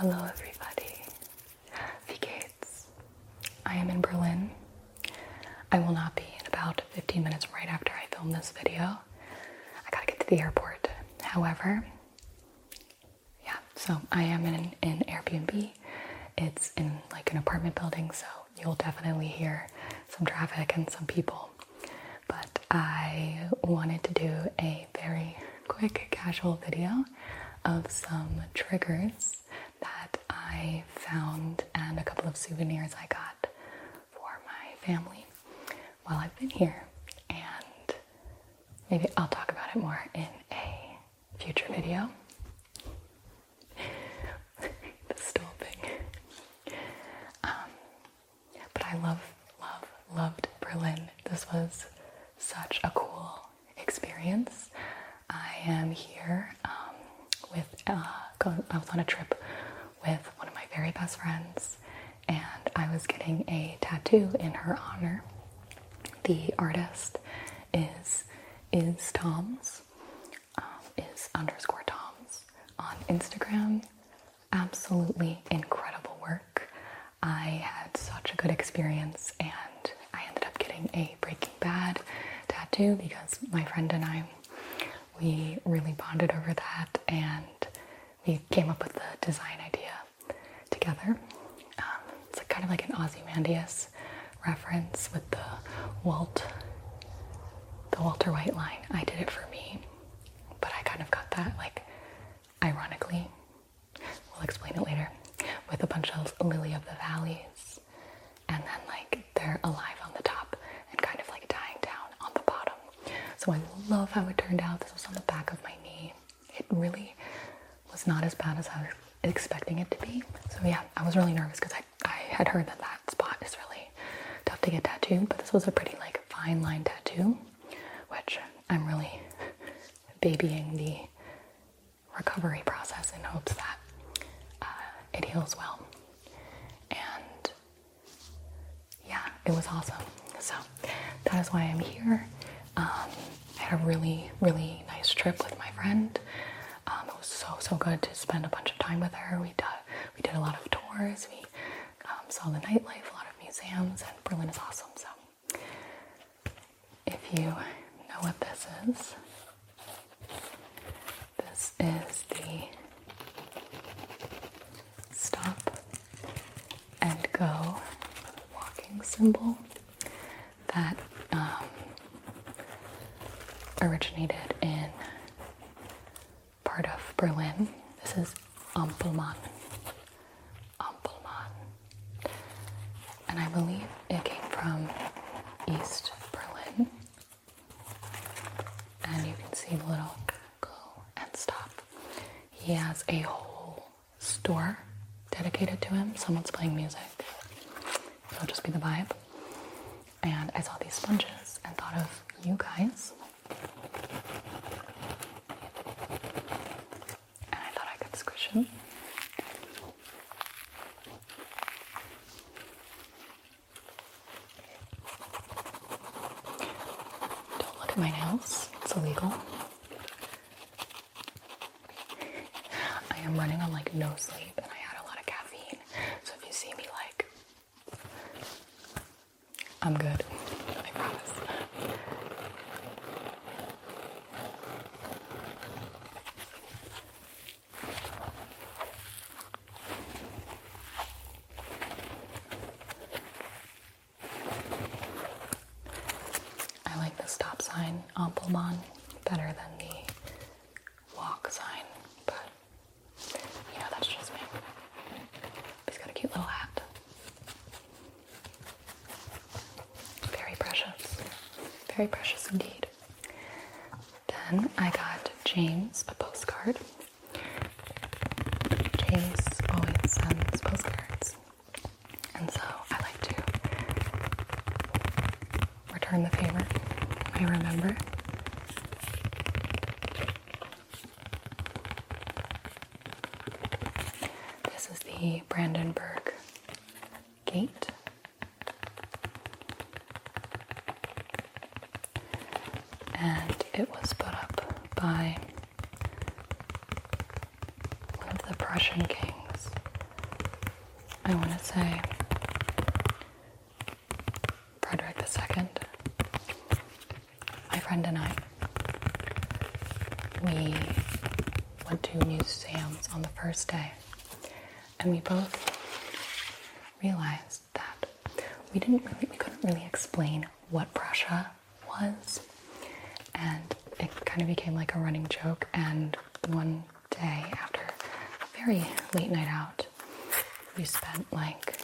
Hello, everybody. Wie geht's? I am in Berlin. I will not be in about 15 minutes right after I film this video. I gotta get to the airport. However, yeah, so I am in an Airbnb. It's in like an apartment building, so you'll definitely hear some traffic and some people. But I wanted to do a very quick, casual video of some triggers that I found and a couple of souvenirs I got for my family while I've been here. And maybe I'll talk about it more in a future video. the stool thing. Um, but I love, love, loved Berlin. This was such a cool experience. I am here um, with, uh, I was on a trip with one of my very best friends, and I was getting a tattoo in her honor. The artist is is Toms, um, is underscore Toms on Instagram. Absolutely incredible work. I had such a good experience, and I ended up getting a Breaking Bad tattoo because my friend and I we really bonded over that, and we came up with the design idea together. Um, it's like, kind of like an Ozymandias reference with the Walt, the Walter White line. I did it for me, but I kind of got that like ironically. We'll explain it later. With a bunch of lily of the valleys, and then like they're alive on the top and kind of like dying down on the bottom. So I love how it turned out. This was on the back of my knee. It really was not as bad as I was expecting it to be. So yeah, I was really nervous because I, I had heard that that spot is really tough to get tattooed, but this was a pretty like fine line tattoo, which I'm really babying the recovery process in hopes that uh, it heals well. And yeah, it was awesome. So that is why I'm here. Um, I had a really, really nice trip with my friend. So good to spend a bunch of time with her. We did, we did a lot of tours. We um, saw the nightlife, a lot of museums, and Berlin is awesome. So if you know what this is, this is the stop and go walking symbol that um, originated in part of Berlin. This is Ampelmann. Ampelmann. And I believe it came from East Berlin. And you can see the little go and stop. He has a whole store dedicated to him. Someone's playing music. It'll just be the vibe. And I saw these sponges and thought of you guys. And I thought Don't look at my nails, it's illegal. I am running on like no sleep and I had a lot of caffeine. So if you see me like I'm good. I promise. I like the stop Ampelmann, better than the walk sign, but you know, that's just me. He's got a cute little hat. Very precious. Very precious indeed. Then I got James a postcard. James always sends postcards. And so I like to return the favor. I remember. This is the Brandenburg Gate. And it was put up by one of the Prussian kings. I want to say Frederick II, my friend and I, we went to museums on the first day, and we both realized that we didn't really, we couldn't really explain what Prussia was, and it kind of became like a running joke. And one day after a very late night out, we spent like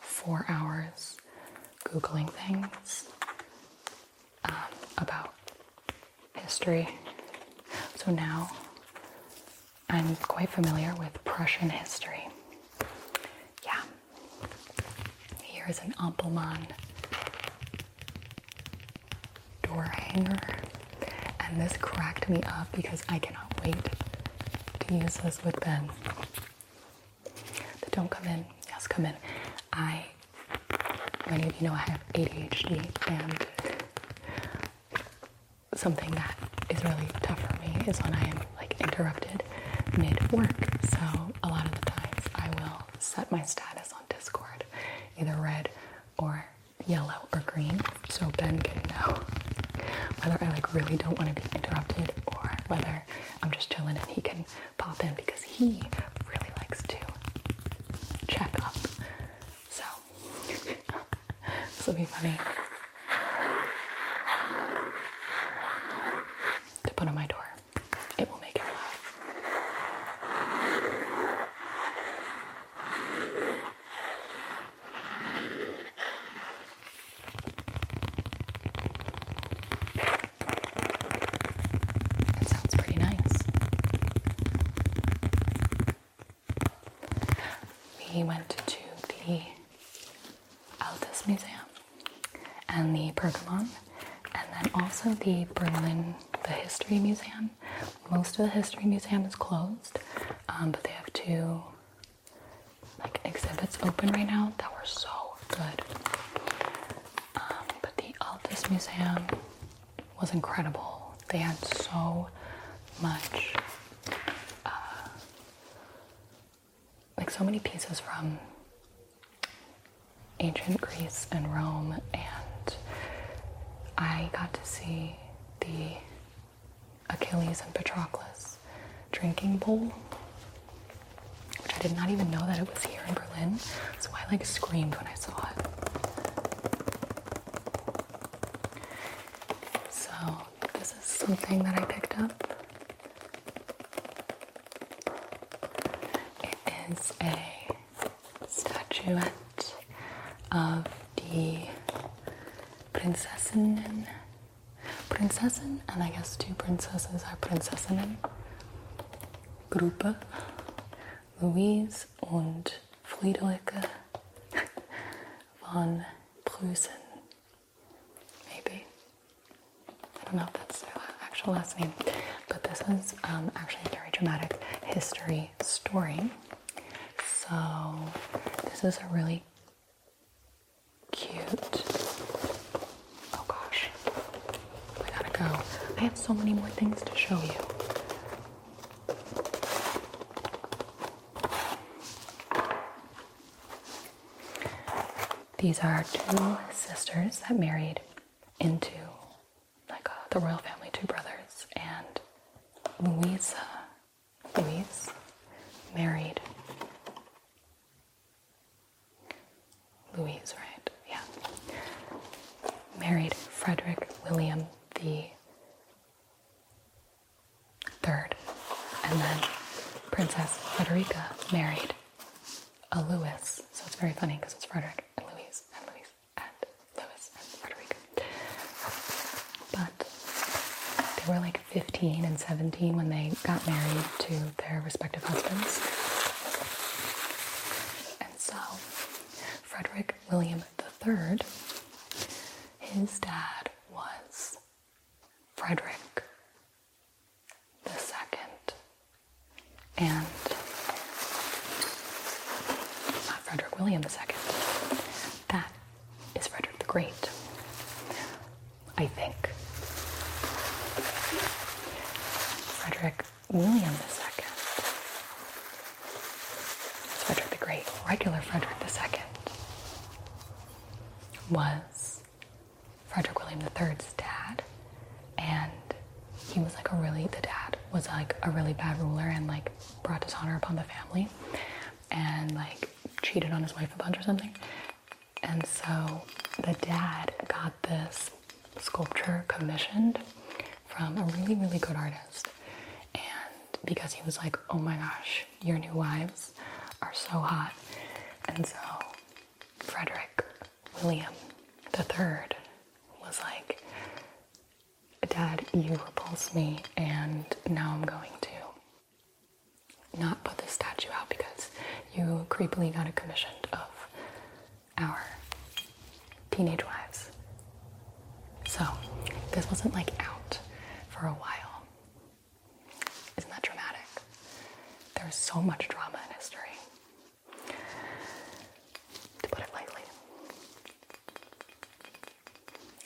four hours Googling things um, about history. So now I'm quite familiar with Prussian history. Yeah. Here is an Ampelmann door hanger. And this cracked me up because I cannot wait to use this with Ben. But don't come in. Yes, come in. I, many of you know I have ADHD and something that is really tough for me is when I am like interrupted mid work. So a lot of the times I will set my status on Discord, either red or yellow or green, so Ben can know really don't want to be interrupted or whether I'm just chilling and he can pop in because he really likes to check up. So this will be funny to put on my door. It will make him laugh. It sounds pretty nice. We went to the Altes Museum and the Pergamon, and then also the Berlin, the History Museum. Most of the History Museum is closed, um, but they have two like exhibits open right now that were so good. Um, but the Altes Museum was incredible. They had so much, uh, like so many pieces from ancient Greece and Rome, and I got to see the Achilles and Patroclus drinking bowl, which I did not even know that it was here in Berlin. So I like screamed when I saw it. So this is something that I picked up. It is a statuette of Prinzessinnen. Prinzessin, and I guess two princesses are Prinzessinnen. Gruppe. Louise und Friederike von Preußen. Maybe. I don't know if that's their actual last name, but this is um, actually a very dramatic history story. So, this is a really cute. Oh gosh, I gotta go. I have so many more things to show you. These are two sisters that married into like uh, the royal family, two brothers, and Louisa, Louise, married Louise, right? Yeah, married Frederick William the Third, and then Princess Frederica married a Louis. So it's very funny because it's Frederick and Louise and Louise and Louis and Frederica. But they were like 15 and 17 when they got married to their respective husbands. And so Frederick William III, his dad was Frederick the Second, and not Frederick William II. That is Frederick the Great. I think. Frederick William II. Frederick the Great, regular Frederick II was Frederick William III's dad, and he was like a really the dad was like a really bad ruler and like brought dishonor upon the family, and like cheated on his wife a bunch or something. And so the dad got this sculpture commissioned from a really, really good artist. Because he was like, oh my gosh, your new wives are so hot. And so Frederick William III was like, Dad, you repulse me, and now I'm going to not put this statue out because you creepily got a commission of our teenage wives. So, this wasn't like out for a while. Isn't that dramatic? There's so much drama in history. To put it lightly.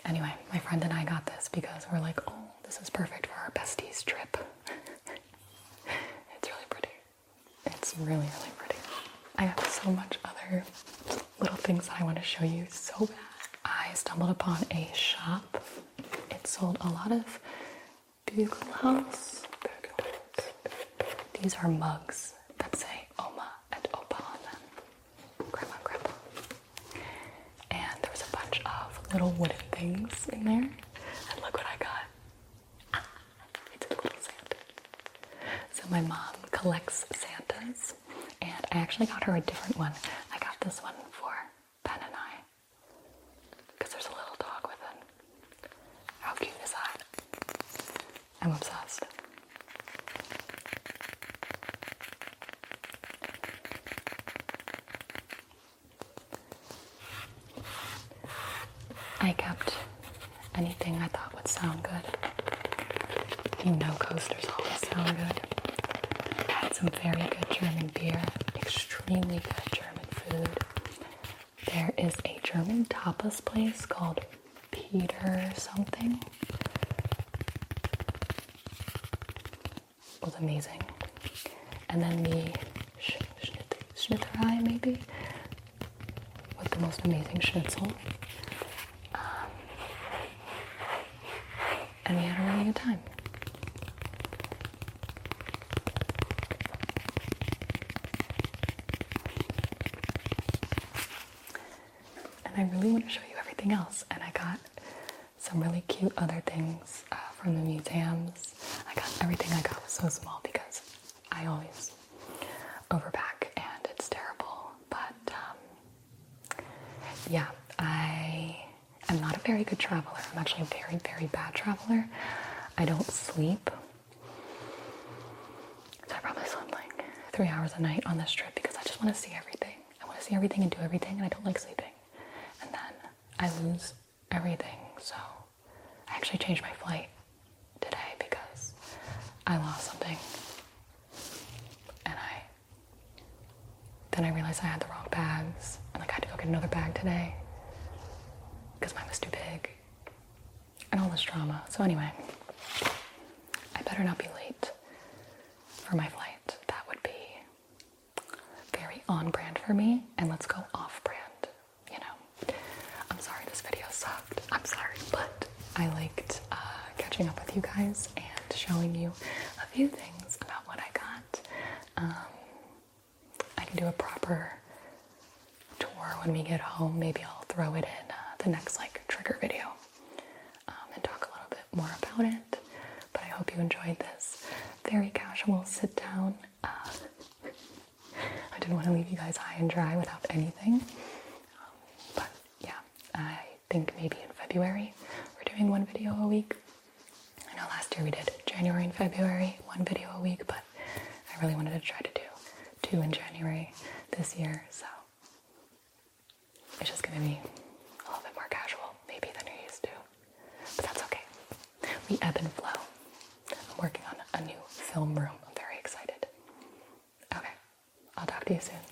Anyway, my friend and I got this because we're like, oh, this is perfect for our besties trip. it's really pretty. It's really, really pretty. I have so much other little things that I want to show you so bad. I stumbled upon a shop. It sold a lot of Bugle House. These are mugs that say Oma and Opa on them. Grandma and Grandpa. And there was a bunch of little wooden things in there. And look what I got. Ah, it's a little Santa. So my mom collects Santas, and I actually got her a different one. I got this one for Ben and I, because there's a little dog with it. How cute is that? I'm obsessed. I kept anything I thought would sound good. You know, coasters always sound good. I had some very good German beer, extremely good German food. There is a German tapas place called Peter something. It was amazing. And then the sch- schnitt- schnitterei, maybe, with the most amazing schnitzel. Um, and time. And I really want to show you everything else. And I got some really cute other things uh, from the museums. I got everything I got was so small because I always overpack and it's terrible. But um, yeah, I am not a very good traveler. I'm actually a very, very bad traveler. I don't sleep. So I probably slept like three hours a night on this trip because I just want to see everything. I want to see everything and do everything, and I don't like sleeping. And then I lose everything. So I actually changed my flight today because I lost something. And I then I realized I had the wrong bags. And like I had to go get another bag today. Because mine was too big. And all this drama. So anyway, better not be late for my flight. That would be very on brand for me. And let's go off brand, you know. I'm sorry this video sucked. I'm sorry, but I liked uh, catching up with you guys and showing you a few things about what I got. Um, I can do a proper tour when we get home. Maybe I'll throw it in uh, the next like trigger video um, and talk a little bit more about it. But I hope you enjoyed this very casual sit down. Uh, I didn't want to leave you guys high and dry without anything. Um, but yeah, I think maybe in February we're doing one video a week. I know last year we did January and February, one video a week, but I really wanted to try to do two in January this year, so it's just gonna be a little bit more casual, maybe than you're used to. But that's okay. We ebb and flow. I'm working on a new film room. I'm very excited. Okay, I'll talk to you soon.